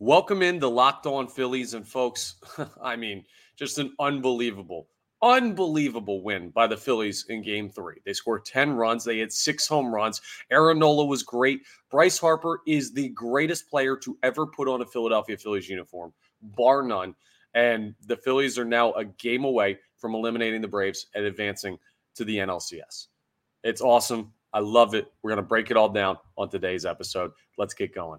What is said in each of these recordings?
Welcome in the Locked On Phillies. And folks, I mean, just an unbelievable, unbelievable win by the Phillies in game three. They scored 10 runs, they had six home runs. Aaron Nola was great. Bryce Harper is the greatest player to ever put on a Philadelphia Phillies uniform, bar none. And the Phillies are now a game away from eliminating the Braves and advancing to the NLCS. It's awesome. I love it. We're going to break it all down on today's episode. Let's get going.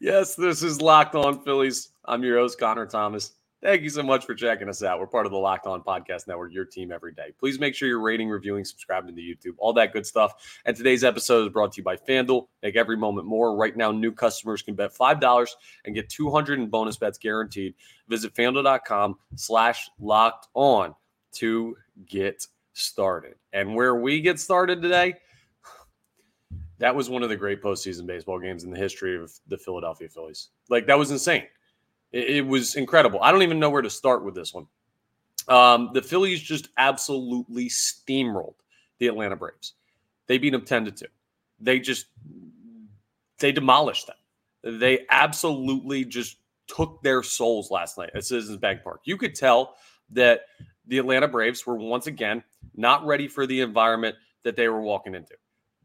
yes, this is Locked On Phillies. I'm your host, Connor Thomas. Thank you so much for checking us out. We're part of the Locked On Podcast Network, your team every day. Please make sure you're rating, reviewing, subscribing to YouTube, all that good stuff. And today's episode is brought to you by FanDuel. Make every moment more. Right now, new customers can bet $5 and get 200 in bonus bets guaranteed. Visit FanDuel.com slash locked on to get started. And where we get started today, that was one of the great postseason baseball games in the history of the Philadelphia Phillies. Like, that was insane. It, it was incredible. I don't even know where to start with this one. Um, the Phillies just absolutely steamrolled the Atlanta Braves. They beat them 10 to 2. They just they demolished them. They absolutely just took their souls last night at Citizens Bank Park. You could tell that the Atlanta Braves were once again not ready for the environment that they were walking into.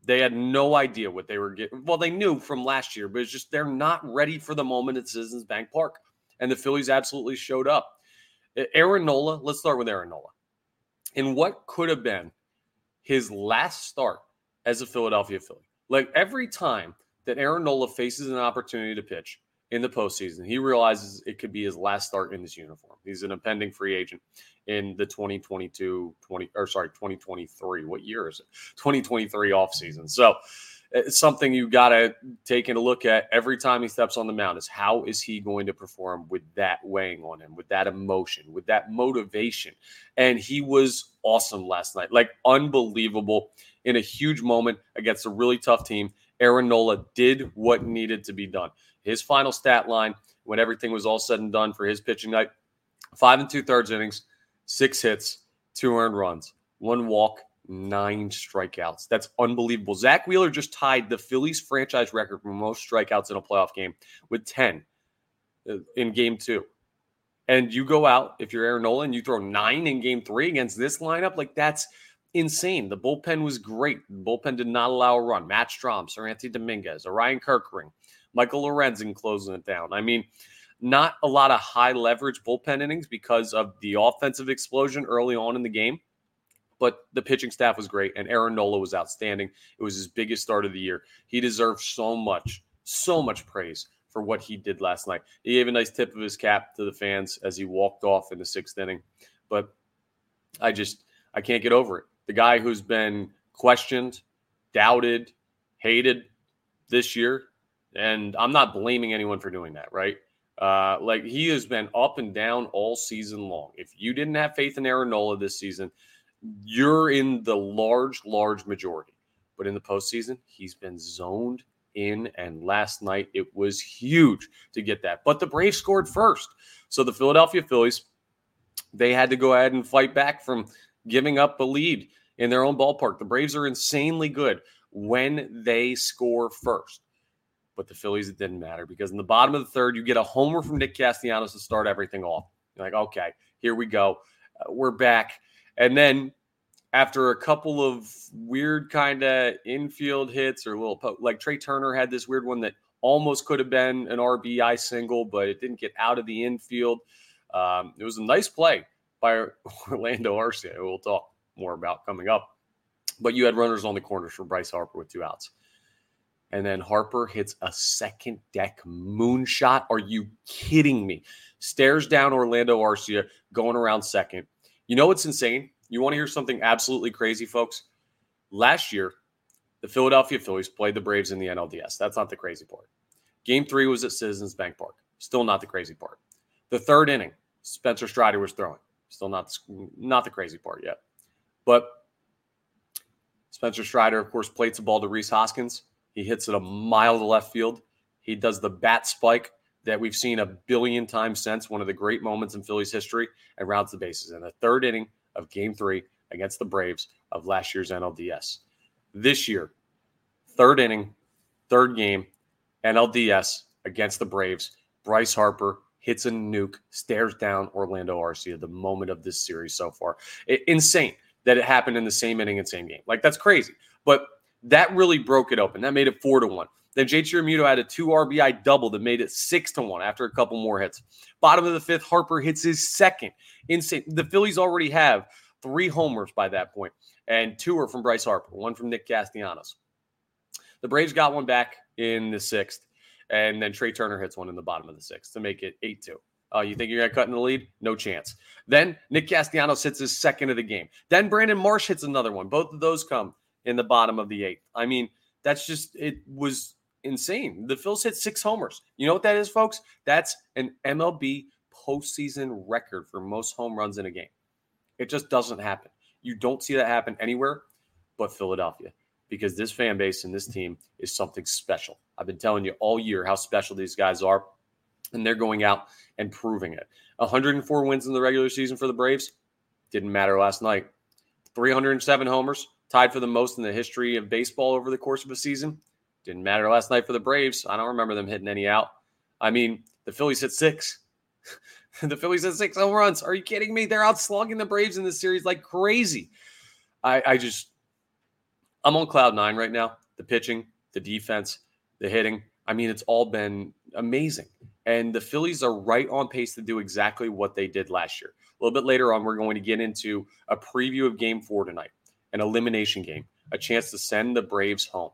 They had no idea what they were getting. Well, they knew from last year, but it's just they're not ready for the moment at Citizens Bank Park and the Phillies absolutely showed up. Aaron Nola, let's start with Aaron Nola. In what could have been his last start as a Philadelphia Philly. Like every time that Aaron Nola faces an opportunity to pitch in the postseason, he realizes it could be his last start in this uniform. He's an impending free agent in the 2022 20 or sorry 2023 what year is it 2023 offseason so eh, it's something you got to take a look at every time he steps on the mound is how is he going to perform with that weighing on him, with that emotion, with that motivation. And he was awesome last night, like unbelievable in a huge moment against a really tough team. Aaron Nola did what needed to be done. His final stat line, when everything was all said and done for his pitching night, five and two thirds innings, six hits, two earned runs, one walk, nine strikeouts. That's unbelievable. Zack Wheeler just tied the Phillies franchise record for most strikeouts in a playoff game with 10 uh, in game two. And you go out, if you're Aaron Nolan, you throw nine in game three against this lineup, like that's insane. The bullpen was great. The bullpen did not allow a run. Matt Strahm, Seranthony Dominguez, Orion Kerkering, Michael Lorenzen closing it down. I mean, not a lot of high leverage bullpen innings because of the offensive explosion early on in the game but the pitching staff was great and Aaron Nola was outstanding. It was his biggest start of the year. He deserves so much, so much praise for what he did last night. He gave a nice tip of his cap to the fans as he walked off in the sixth inning. But I just, I can't get over it. The guy who's been questioned, doubted, hated this year, and I'm not blaming anyone for doing that, right? Uh, like he has been up and down all season long. If you didn't have faith in Aaron Nola this season, you're in the large, large majority. But in the postseason, he's been zoned in. And last night, it was huge to get that. But the Braves scored first. So the Philadelphia Phillies, they had to go ahead and fight back from giving up a lead in their own ballpark. The Braves are insanely good when they score first. But the Phillies, it didn't matter because in the bottom of the third, you get a homer from Nick Castellanos to start everything off. You're like, okay, here we go. Uh, we're back. And then after a couple of weird kind of infield hits or little po- like Trea Turner had this weird one that almost could have been an RBI single, but it didn't get out of the infield. Um, it was a nice play by Orlando Arcia, who we'll talk more about coming up. But you had runners on the corners for Bryce Harper with two outs. And then Harper hits a second deck moonshot. Are you kidding me? Stares down Orlando Arcia going around second you know what's insane? You want to hear something absolutely crazy, folks? Last year, the Philadelphia Phillies played the Braves in the NLDS. That's not the crazy part. Game three was at Citizens Bank Park. Still not the crazy part. The third inning, Spencer Strider was throwing. Still not not the crazy part yet, but Spencer Strider, of course, plates the ball to Rhys Hoskins. He hits it a mile to left field. He does the bat spike that we've seen a billion times since, one of the great moments in Phillies history, and rounds the bases in the third inning of Game Three against the Braves of last year's NLDS. This year, third inning, third game, NLDS against the Braves. Bryce Harper hits a nuke, stares down Orlando Arcia the moment of this series so far. It, insane that it happened in the same inning and same game. Like that's crazy. But that really broke it open. That made it four to one. Then JT Realmuto had a two RBI double that made it six to one after a couple more hits. Bottom of the fifth, Harper hits his second. Insane. The Phillies already have three homers by that point, and two are from Bryce Harper, one from Nick Castellanos. The Braves got one back in the sixth, and then Trea Turner hits one in the bottom of the sixth to make it 8 2. Uh, you think you're going to cut in the lead? No chance. Then Nick Castellanos hits his second of the game. Then Brandon Marsh hits another one. Both of those come in the bottom of the eighth. I mean, that's just, it was insane. The Phils hit six homers. You know what that is, folks? That's an MLB postseason record for most home runs in a game. It just doesn't happen. You don't see that happen anywhere but Philadelphia because this fan base and this team is something special. I've been telling you all year how special these guys are, and they're going out and proving it. 104 wins in the regular season for the Braves didn't matter last night. 307 homers, tied for the most in the history of baseball over the course of a season. Didn't matter last night for the Braves. I don't remember them hitting any out. I mean, the Phillies hit six. the Phillies hit six home runs. Are you kidding me? They're out slugging the Braves in this series like crazy. I, I just, I'm on cloud nine right now. The pitching, the defense, the hitting. I mean, it's all been amazing. And the Phillies are right on pace to do exactly what they did last year. A little bit later on, we're going to get into a preview of game four tonight, an elimination game, a chance to send the Braves home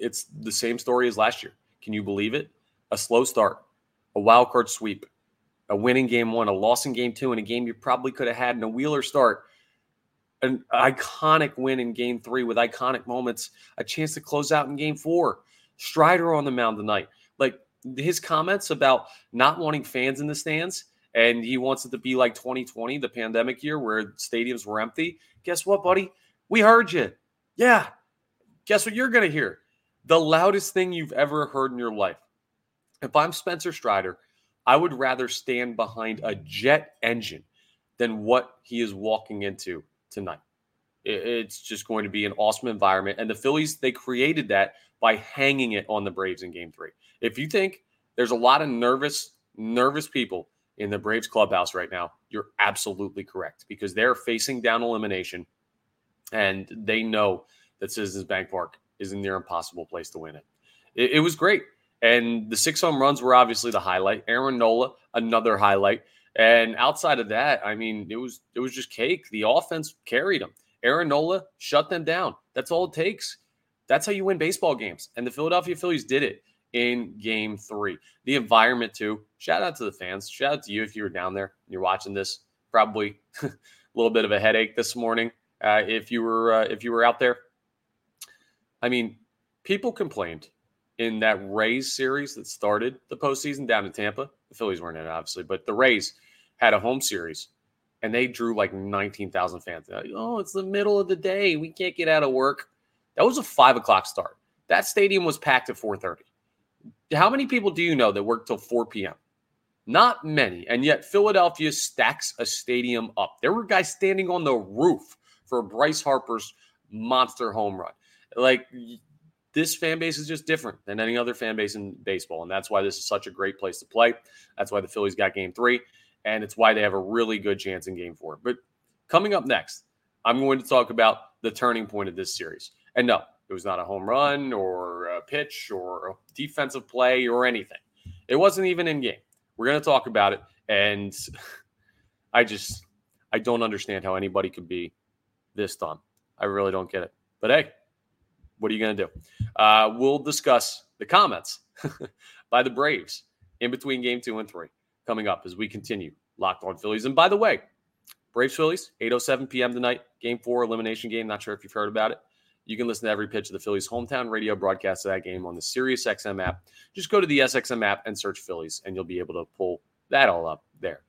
it's the same story as last year. Can you believe it? A slow start, a wild card sweep, a winning game one, a loss in game two, and a game you probably could have had in a Wheeler start. An iconic win in game three with iconic moments, a chance to close out in game four. Strider on the mound tonight. Like his comments about not wanting fans in the stands and he wants it to be like 2020, the pandemic year where stadiums were empty. Guess what, buddy? We heard you. Yeah. Guess what you're going to hear? the loudest thing you've ever heard in your life. If I'm Spencer Strider, I would rather stand behind a jet engine than what he is walking into tonight. It's just going to be an awesome environment. And the Phillies, they created that by hanging it on the Braves in game three. If you think there's a lot of nervous, nervous people in the Braves clubhouse right now, you're absolutely correct because they're facing down elimination and they know that Citizens Bank Park is a near impossible place to win it. it. It was great. And the six home runs were obviously the highlight. Aaron Nola, another highlight. And outside of that, I mean, it was it was just cake. The offense carried them. Aaron Nola shut them down. That's all it takes. That's how you win baseball games. And the Philadelphia Phillies did it in game three. The environment, too. Shout out to the fans. Shout out to you if you were down there and you're watching this. Probably a little bit of a headache this morning uh, if you were uh, if you were out there. I mean, people complained in that Rays series that started the postseason down in Tampa. The Phillies weren't in it, obviously, but the Rays had a home series and they drew like 19,000 fans. oh, it's the middle of the day. We can't get out of work. That was a five o'clock start. That stadium was packed at 4:30. How many people do you know that work till 4 p.m.? Not many. And yet Philadelphia stacks a stadium up. There were guys standing on the roof for Bryce Harper's monster home run. Like this fan base is just different than any other fan base in baseball. And that's why this is such a great place to play. That's why the Phillies got game three. And it's why they have a really good chance in game four. But coming up next, I'm going to talk about the turning point of this series. And no, it was not a home run or a pitch or a defensive play or anything. It wasn't even in game. We're going to talk about it. And I just, I don't understand how anybody could be this dumb. I really don't get it. But hey, what are you going to do? Uh, we'll discuss the comments by the Braves in between game two and three coming up as we continue locked on Phillies. And by the way, Braves Phillies, 8.07 p.m. tonight, game four elimination game. Not sure if you've heard about it. You can listen to every pitch of the Phillies' hometown radio broadcast of that game on the SiriusXM app. Just go to the SXM app and search Phillies, and you'll be able to pull that all up there.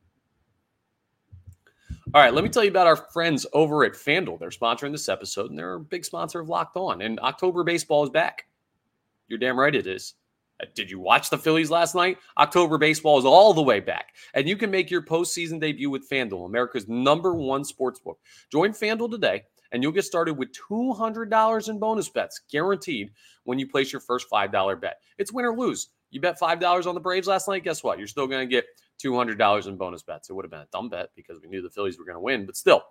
All right, let me tell you about our friends over at FanDuel. They're sponsoring this episode, and they're a big sponsor of Locked On. And October baseball is back. You're damn right it is. Uh, did you watch the Phillies last night? October baseball is all the way back, and you can make your postseason debut with FanDuel, America's number one sports book. Join FanDuel today, and you'll get started with $200 in bonus bets guaranteed when you place your first $5 bet. It's win or lose. You bet $5 on the Braves last night, guess what? You're still going to get $200 in bonus bets. It would have been a dumb bet because we knew the Phillies were going to win, but still,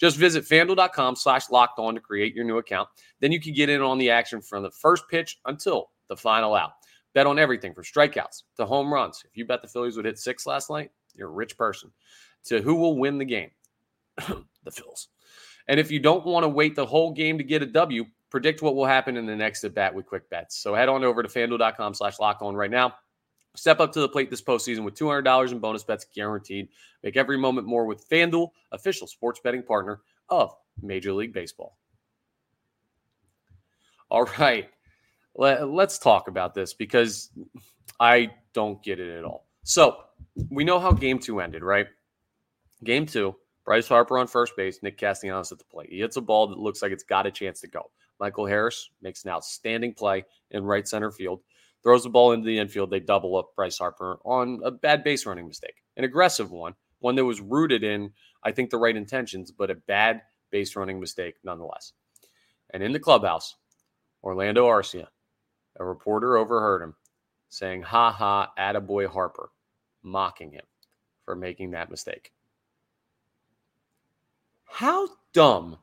just visit fanduel.com slash locked on to create your new account. Then you can get in on the action from the first pitch until the final out. Bet on everything from strikeouts to home runs. If you bet the Phillies would hit six last night, you're a rich person. To who will win the game? the Phils. And if you don't want to wait the whole game to get a W, predict what will happen in the next at bat with quick bets. So head on over to fanduel.com slash lock on right now. Step up to the plate this postseason with $200 in bonus bets guaranteed. Make every moment more with FanDuel, official sports betting partner of Major League Baseball. All right, Let, us talk about this because I don't get it at all. So we know how game two ended, right? Game two, Bryce Harper on first base, Nick Castellanos at the plate. He hits a ball that looks like it's got a chance to go. Michael Harris makes an outstanding play in right center field throws the ball into the infield. They double up Bryce Harper on a bad base running mistake, an aggressive one, one that was rooted in, I think, the right intentions, but a bad base running mistake nonetheless. And in the clubhouse, Orlando Arcia, a reporter overheard him saying, ha ha, attaboy Harper, mocking him for making that mistake. How dumb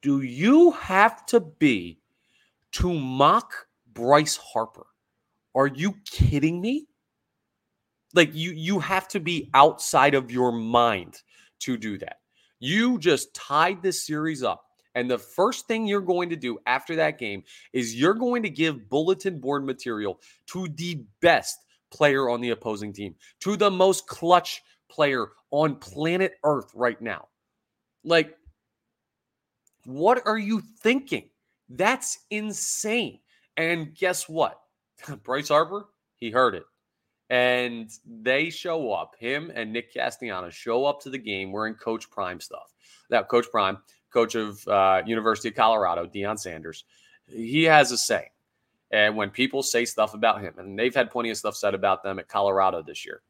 do you have to be to mock Bryce Harper? Are you kidding me? Like you you have to be outside of your mind to do that. You just tied this series up. And the first thing you're going to do after that game is you're going to give bulletin board material to the best player on the opposing team, to the most clutch player on planet Earth right now. Like, what are you thinking? That's insane. And guess what? Bryce Harper, he heard it. And they show up, him and Nick Castellanos show up to the game wearing Coach Prime stuff. Now, Coach Prime, coach of uh, University of Colorado, Deion Sanders, he has a say. And when people say stuff about him, and they've had plenty of stuff said about them at Colorado this year,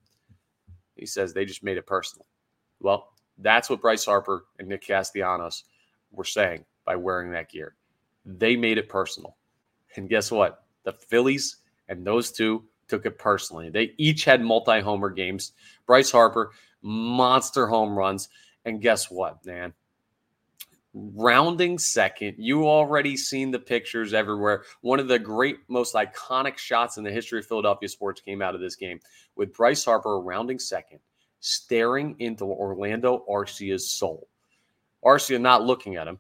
he says they just made it personal. Well, that's what Bryce Harper and Nick Castellanos were saying by wearing that gear. They made it personal. And guess what? The Phillies and those two took it personally. They each had multi homer games. Bryce Harper, monster home runs. And guess what, man? Rounding second, you already seen the pictures everywhere. One of the great, most iconic shots in the history of Philadelphia sports came out of this game with Bryce Harper rounding second, staring into Orlando Arcia's soul. Arcia not looking at him.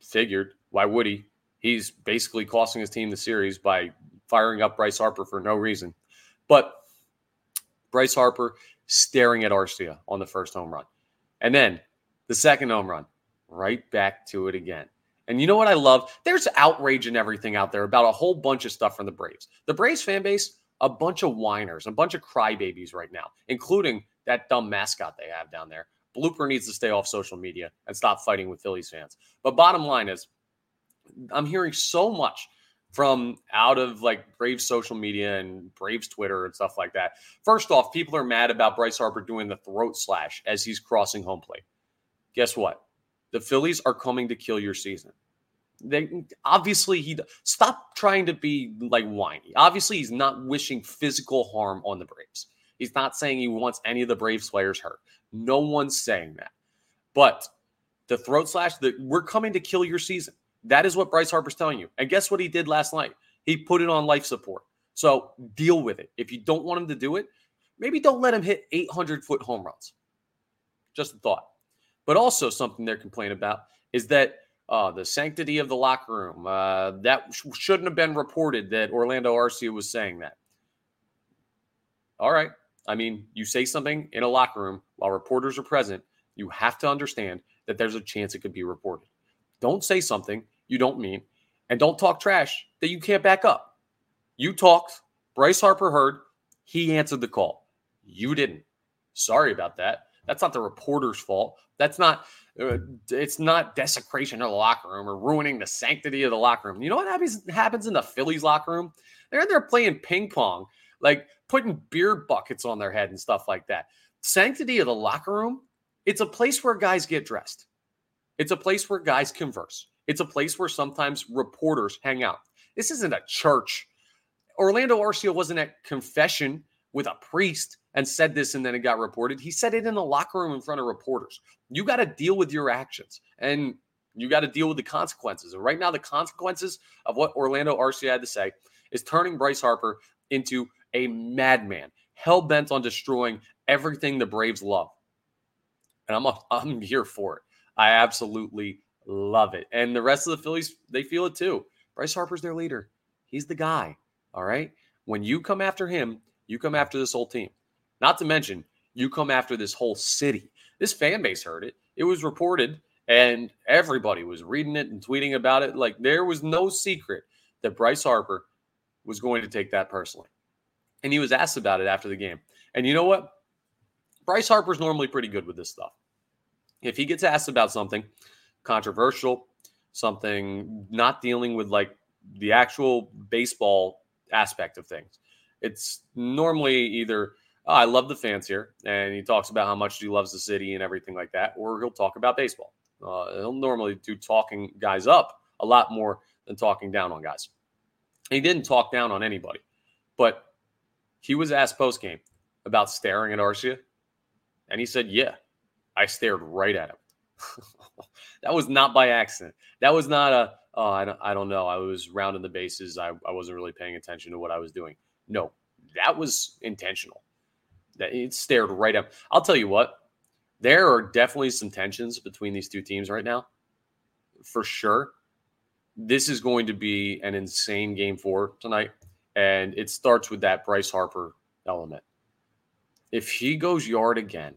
Figured, why would he? He's basically costing his team the series by firing up Bryce Harper for no reason. But Bryce Harper staring at Arcia on the first home run. And then the second home run, right back to it again. And you know what I love? There's outrage and everything out there about a whole bunch of stuff from the Braves. The Braves fan base, a bunch of whiners, a bunch of crybabies right now, including that dumb mascot they have down there. Blooper needs to stay off social media and stop fighting with Phillies fans. But bottom line is, I'm hearing so much from out of like Braves social media and Braves Twitter and stuff like that. First off, people are mad about Bryce Harper doing the throat slash as he's crossing home plate. Guess what? The Phillies are coming to kill your season. They obviously he stop trying to be like whiny. Obviously, he's not wishing physical harm on the Braves. He's not saying he wants any of the Braves players hurt. No one's saying that. But the throat slash, that we're coming to kill your season. That is what Bryce Harper's telling you. And guess what he did last night? He put it on life support. So deal with it. If you don't want him to do it, maybe don't let him hit 800 foot home runs. Just a thought. But also, something they're complaining about is that uh, the sanctity of the locker room. Uh, that sh- shouldn't have been reported that Orlando Arcia was saying that. All right. I mean, you say something in a locker room while reporters are present, you have to understand that there's a chance it could be reported. Don't say something you don't mean, and don't talk trash that you can't back up. You talked, Bryce Harper heard, he answered the call. You didn't. Sorry about that. That's not the reporter's fault. That's not Uh, it's not desecration of the locker room or ruining the sanctity of the locker room. You know what happens happens in the Phillies locker room? They're in there playing ping pong, like putting beer buckets on their head and stuff like that. Sanctity of the locker room, it's a place where guys get dressed. It's a place where guys converse. It's a place where sometimes reporters hang out. This isn't a church. Orlando Arcia wasn't at confession with a priest and said this and then it got reported. He said it in the locker room in front of reporters. You got to deal with your actions and you got to deal with the consequences. And right now, the consequences of what Orlando Arcia had to say is turning Bryce Harper into a madman, hell bent on destroying everything the Braves love. And I'm, I'm here for it. I absolutely love it. And the rest of the Phillies, they feel it too. Bryce Harper's their leader. He's the guy. All right. When you come after him, you come after this whole team. Not to mention, you come after this whole city. This fan base heard it. It was reported, and everybody was reading it and tweeting about it. Like there was no secret that Bryce Harper was going to take that personally. And he was asked about it after the game. And you know what? Bryce Harper's normally pretty good with this stuff. If he gets asked about something controversial, something not dealing with like the actual baseball aspect of things, it's normally either oh, I love the fans here, and he talks about how much he loves the city and everything like that, or he'll talk about baseball. Uh, he'll normally do talking guys up a lot more than talking down on guys. He didn't talk down on anybody, but he was asked post game about staring at Arcia, and he said, "Yeah, I stared right at him." that was not by accident. That was not a oh, I don't, I don't know. I was rounding the bases. I, I wasn't really paying attention to what I was doing. No, that was intentional. It stared right up. I'll tell you what, there are definitely some tensions between these two teams right now, for sure. This is going to be an insane game four tonight, and it starts with that Bryce Harper element. If he goes yard again,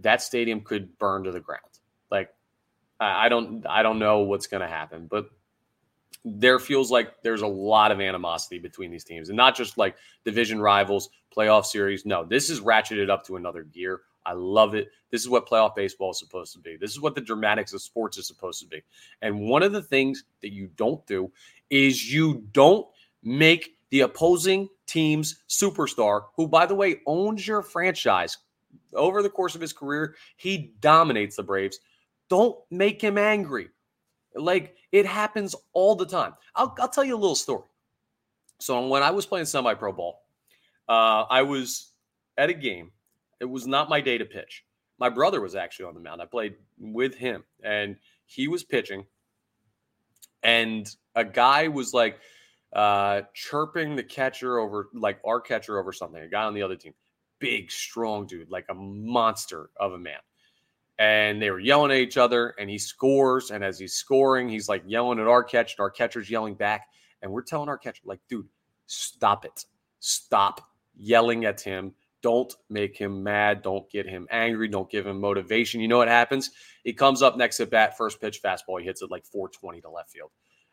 that stadium could burn to the ground. Like I don't I don't know what's going to happen, but there feels like there's a lot of animosity between these teams and not just like division rivals, playoff series. No, this is ratcheted up to another gear. I love it. This is what playoff baseball is supposed to be. This is what the dramatics of sports is supposed to be. And one of the things that you don't do is you don't make the opposing team's superstar, who, by the way, owns your franchise over the course of his career, he dominates the Braves. Don't make him angry. Like it happens all the time. I'll, I'll tell you a little story. So when I was playing semi pro ball, uh, I was at a game. It was not my day to pitch. My brother was actually on the mound. I played with him, and he was pitching. And a guy was like uh, chirping the catcher over, like our catcher over something. A guy on the other team, big, strong dude, like a monster of a man and they were yelling at each other and he scores and as he's scoring he's like yelling at our catcher and our catcher's yelling back and we're telling our catcher like dude stop it. Stop yelling at him. Don't make him mad. Don't get him angry. Don't give him motivation. You know what happens? He comes up next at bat first pitch fastball. He hits it like 420 to left field.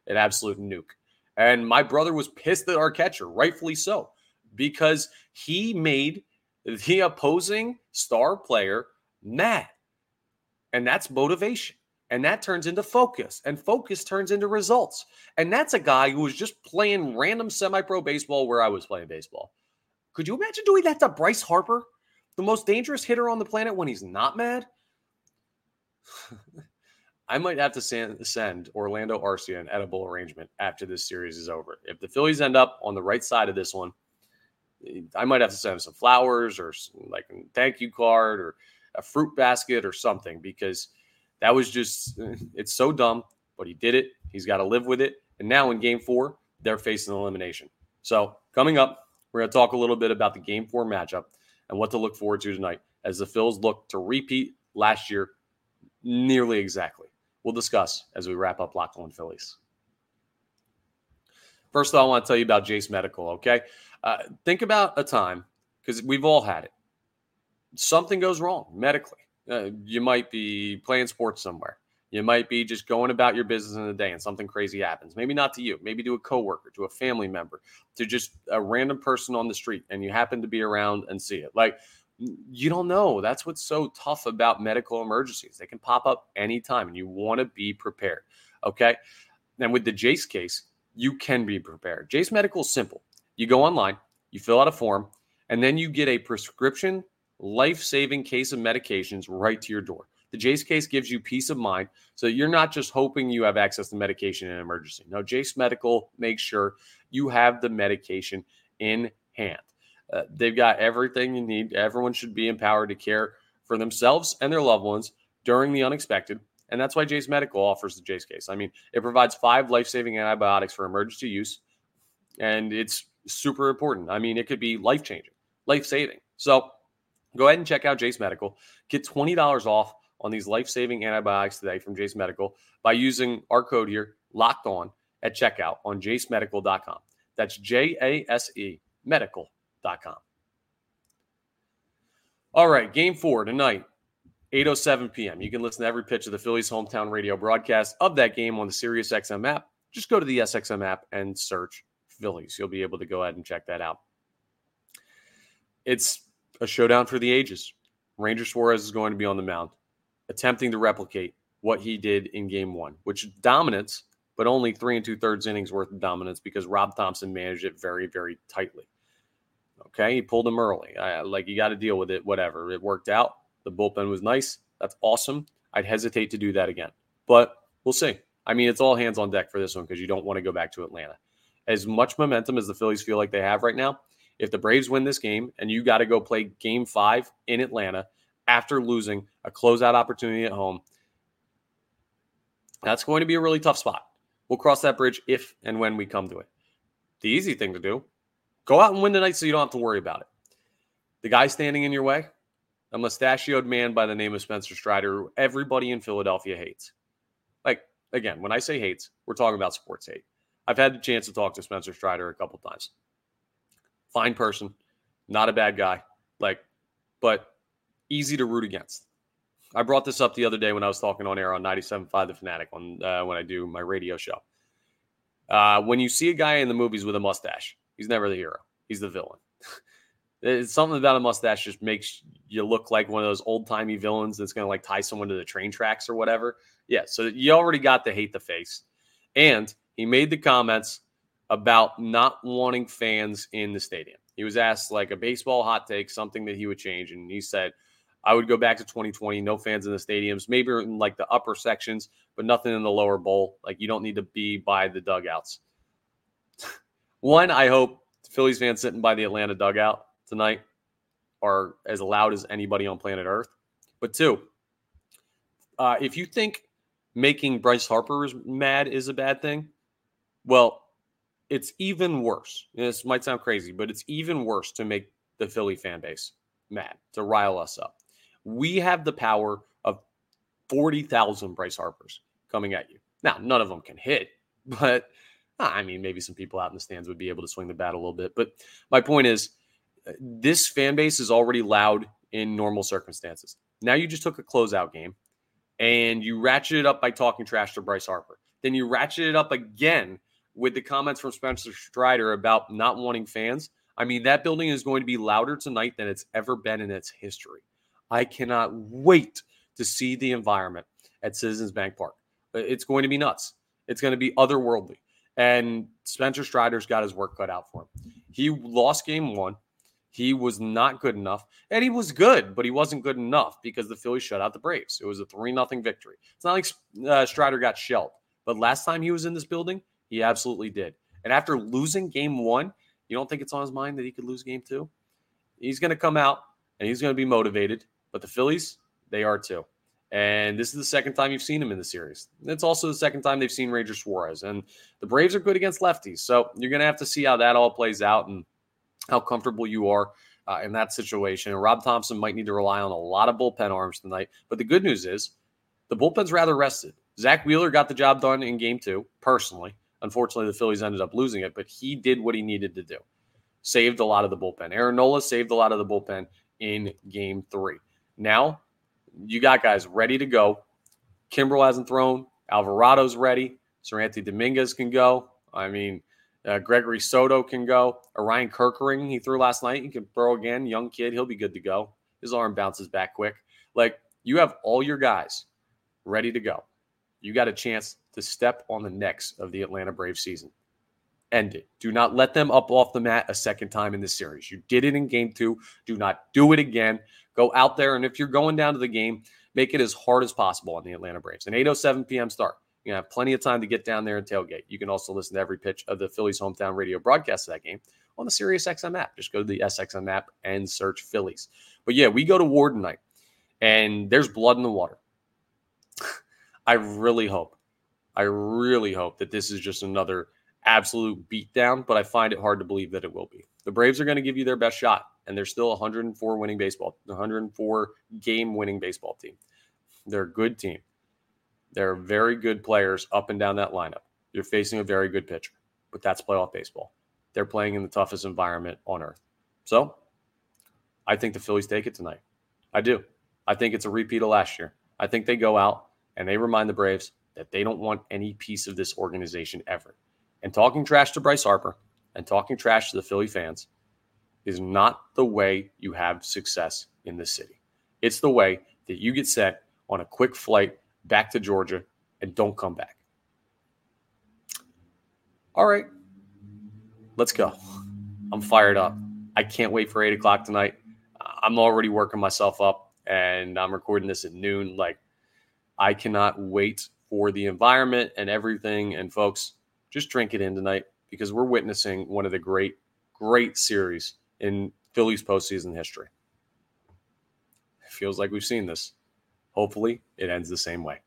An absolute nuke. And my brother was pissed at our catcher rightfully so because he made the opposing star player mad and that's motivation. And that turns into focus, and focus turns into results. And that's a guy who was just playing random semi pro baseball where I was playing baseball. Could you imagine doing that to Bryce Harper, the most dangerous hitter on the planet, when he's not mad? I might have to send, Orlando Arcia an edible arrangement after this series is over. If the Phillies end up on the right side of this one, I might have to send him some flowers or like a thank you card or a fruit basket or something because that was just it's so dumb, but he did it. He's got to live with it. And now in game four, they're facing elimination. So coming up, we're going to talk a little bit about the game four matchup and what to look forward to tonight as the Phils look to repeat last year nearly exactly. We'll discuss as we wrap up Locked On Phillies. First of all, I want to tell you about Jase Medical, okay? Uh, think about a time, because we've all had it something goes wrong medically. Uh, you might be playing sports somewhere You might be just going about your business in the day and something crazy happens. Maybe not to you, maybe to a coworker, to a family member, to just a random person on the street, and you happen to be around and see it. Like, you don't know. That's what's so tough about medical emergencies. They can pop up anytime, and you want to be prepared. Okay. And with the Jase case, you can be prepared. Jase Medical is simple. You go online, you fill out a form, and then you get a prescription life saving case of medications right to your door. The Jase case gives you peace of mind so you're not just hoping you have access to medication in an emergency. No, Jase Medical makes sure you have the medication in hand. Uh, they've got everything you need. Everyone should be empowered to care for themselves and their loved ones during the unexpected. And that's why Jase Medical offers the Jase case. I mean, it provides five life saving antibiotics for emergency use, and it's super important. I mean, it could be life changing, life saving. So go ahead and check out Jase Medical. Get $20 off on these life saving antibiotics today from Jase Medical by using our code here, locked on at checkout on jasemedical.com. That's J A S E medical.com. All right, game four tonight, 8.07 p.m. You can listen to every pitch of the Phillies hometown radio broadcast of that game on the Sirius XM app. Just go to the SXM app and search Phillies. You'll be able to go ahead and check that out. It's a showdown for the ages. Ranger Suarez is going to be on the mound, attempting to replicate what he did in game one, which dominance, but only three and two thirds innings worth of dominance because Rob Thomson managed it very, very tightly. Okay, he pulled him early. I, like you got to deal with it. Whatever, it worked out. The bullpen was nice. That's awesome. I'd hesitate to do that again, but we'll see. I mean, it's all hands on deck for this one because you don't want to go back to Atlanta. As much momentum as the Phillies feel like they have right now, if the Braves win this game and you got to go play game five in Atlanta after losing a closeout opportunity at home, that's going to be a really tough spot. We'll cross that bridge if and when we come to it. The easy thing to do, go out and win tonight so you don't have to worry about it. The guy standing in your way, a mustachioed man by the name of Spencer Strider, who everybody in Philadelphia hates. Like, again, when I say hates, we're talking about sports hate. I've had the chance to talk to Spencer Strider a couple times fine person, not a bad guy, like, but easy to root against. I brought this up the other day when I was talking on air on 97.5 The Fanatic on uh, when I do my radio show. Uh, when you see a guy in the movies with a mustache, he's never the hero. He's the villain. it's something about a mustache just makes you look like one of those old timey villains that's going to like tie someone to the train tracks or whatever. Yeah, so you already got to hate the face. And he made the comments about not wanting fans in the stadium. He was asked like a baseball hot take, something that he would change, and he said, "I would go back to 2020, no fans in the stadiums, maybe in like the upper sections, but nothing in the lower bowl. Like you don't need to be by the dugouts." One, I hope Phillies fans sitting by the Atlanta dugout tonight are as loud as anybody on planet Earth. But two, uh, if you think making Bryce Harper mad is a bad thing, well, it's even worse. This might sound crazy, but it's even worse to make the Philly fan base mad, to rile us up. We have the power of 40,000 Bryce Harpers coming at you. Now, none of them can hit, but I mean, maybe some people out in the stands would be able to swing the bat a little bit. But my point is, uh, this fan base is already loud in normal circumstances. Now you just took a closeout game and you ratchet it up by talking trash to Bryce Harper. Then you ratchet it up again with the comments from Spencer Strider about not wanting fans, I mean, that building is going to be louder tonight than it's ever been in its history. I cannot wait to see the environment at Citizens Bank Park. It's going to be nuts. It's going to be otherworldly. And Spencer Strider's got his work cut out for him. He lost game one. He was not good enough. And he was good, but he wasn't good enough because the Phillies shut out the Braves. It was a 3 0 victory. It's not like uh, Strider got shelled. But last time he was in this building, he absolutely did. And after losing game one, you don't think it's on his mind that he could lose game two? He's going to come out and he's going to be motivated. But the Phillies, they are too. And this is the second time you've seen him in the series. It's also the second time they've seen Ranger Suarez. And the Braves are good against lefties. So you're going to have to see how that all plays out and how comfortable you are uh, in that situation. And Rob Thomson might need to rely on a lot of bullpen arms tonight. But the good news is the bullpen's rather rested. Zack Wheeler got the job done in game two, personally. Unfortunately, the Phillies ended up losing it, but he did what he needed to do. Saved a lot of the bullpen. Aaron Nola saved a lot of the bullpen in game three. Now, you got guys ready to go Kimbrel hasn't thrown. Alvarado's ready. Seranthony Dominguez can go. I mean, uh, Gregory Soto can go. Orion Kerkering, he threw last night. He can throw again. Young kid, he'll be good to go. His arm bounces back quick. Like you have all your guys ready to go. You got a chance to step on the necks of the Atlanta Braves season. End it. Do not let them up off the mat a second time in this series. You did it in game two. Do not do it again. Go out there, and if you're going down to the game, make it as hard as possible on the Atlanta Braves. An 8:07 p.m. start. You have plenty of time to get down there and tailgate. You can also listen to every pitch of the Phillies hometown radio broadcast of that game on the SiriusXM app. Just go to the SXM app and search Phillies. But yeah, we go to War tonight, and there's blood in the water. I really hope, I really hope that this is just another absolute beatdown, but I find it hard to believe that it will be. The Braves are going to give you their best shot, and they're still 104 winning baseball, 104 game winning baseball team. They're a good team. There are very good players up and down that lineup. You're facing a very good pitcher, but that's playoff baseball. They're playing in the toughest environment on earth. So I think the Phillies take it tonight. I do. I think it's a repeat of last year. I think they go out and they remind the Braves that they don't want any piece of this organization ever. And talking trash to Bryce Harper and talking trash to the Philly fans is not the way you have success in this city. It's the way that you get set on a quick flight back to Georgia and don't come back. All right, let's go. I'm fired up. I can't wait for eight o'clock tonight. I'm already working myself up and I'm recording this at noon. Like, I cannot wait for the environment and everything. And, folks, just drink it in tonight because we're witnessing one of the great, great series in Phillies postseason history. It feels like we've seen this. Hopefully, it ends the same way.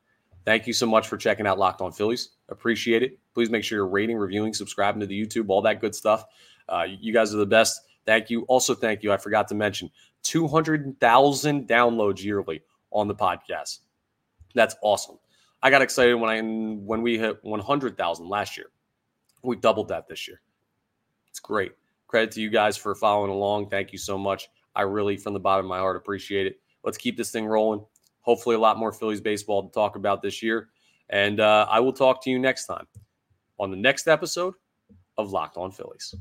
Thank you so much for checking out Locked On Phillies. Appreciate it. Please make sure you're rating, reviewing, subscribing to the YouTube, all that good stuff. Uh, you guys are the best. Thank you. Also, thank you. I forgot to mention 200,000 downloads yearly on the podcast. That's awesome. I got excited when I when we hit 100,000 last year. We doubled that this year. It's great. Credit to you guys for following along. Thank you so much. I really, from the bottom of my heart, appreciate it. Let's keep this thing rolling. Hopefully, a lot more Phillies baseball to talk about this year. And uh, I will talk to you next time on the next episode of Locked On Phillies.